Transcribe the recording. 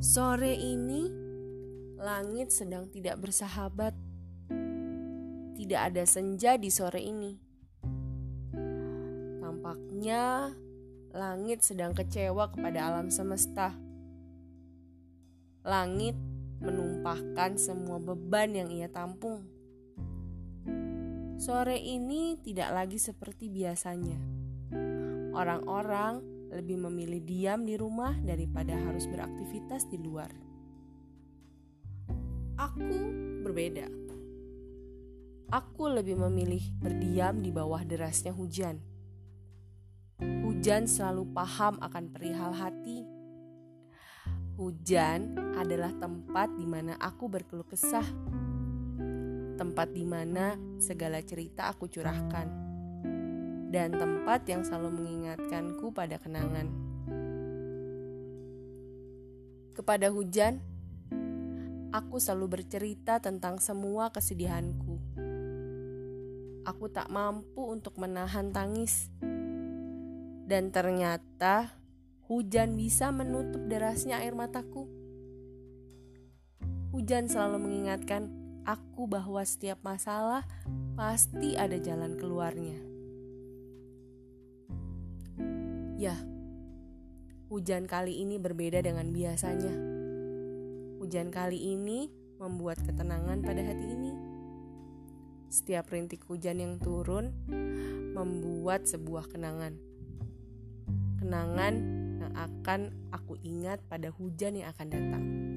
Sore ini, langit sedang tidak bersahabat. Tidak ada senja di sore ini. Tampaknya langit sedang kecewa kepada alam semesta. Langit menumpahkan semua beban yang ia tampung. Sore ini tidak lagi seperti biasanya. Orang-orang lebih memilih diam di rumah daripada harus beraktivitas di luar. Aku berbeda. Aku lebih memilih berdiam di bawah derasnya hujan. Hujan selalu paham akan perihal hati. Hujan adalah tempat di mana aku berkeluh kesah. Tempat di mana segala cerita aku curahkan dan tempat yang selalu mengingatkanku pada kenangan. Kepada hujan, aku selalu bercerita tentang semua kesedihanku. Aku tak mampu untuk menahan tangis, dan ternyata hujan bisa menutup derasnya air mataku. Hujan selalu mengingatkan aku bahwa setiap masalah pasti ada jalan keluarnya. Ya, hujan kali ini berbeda dengan biasanya. Hujan kali ini membuat ketenangan pada hati ini. Setiap rintik hujan yang turun membuat sebuah kenangan. Kenangan yang akan aku ingat pada hujan yang akan datang.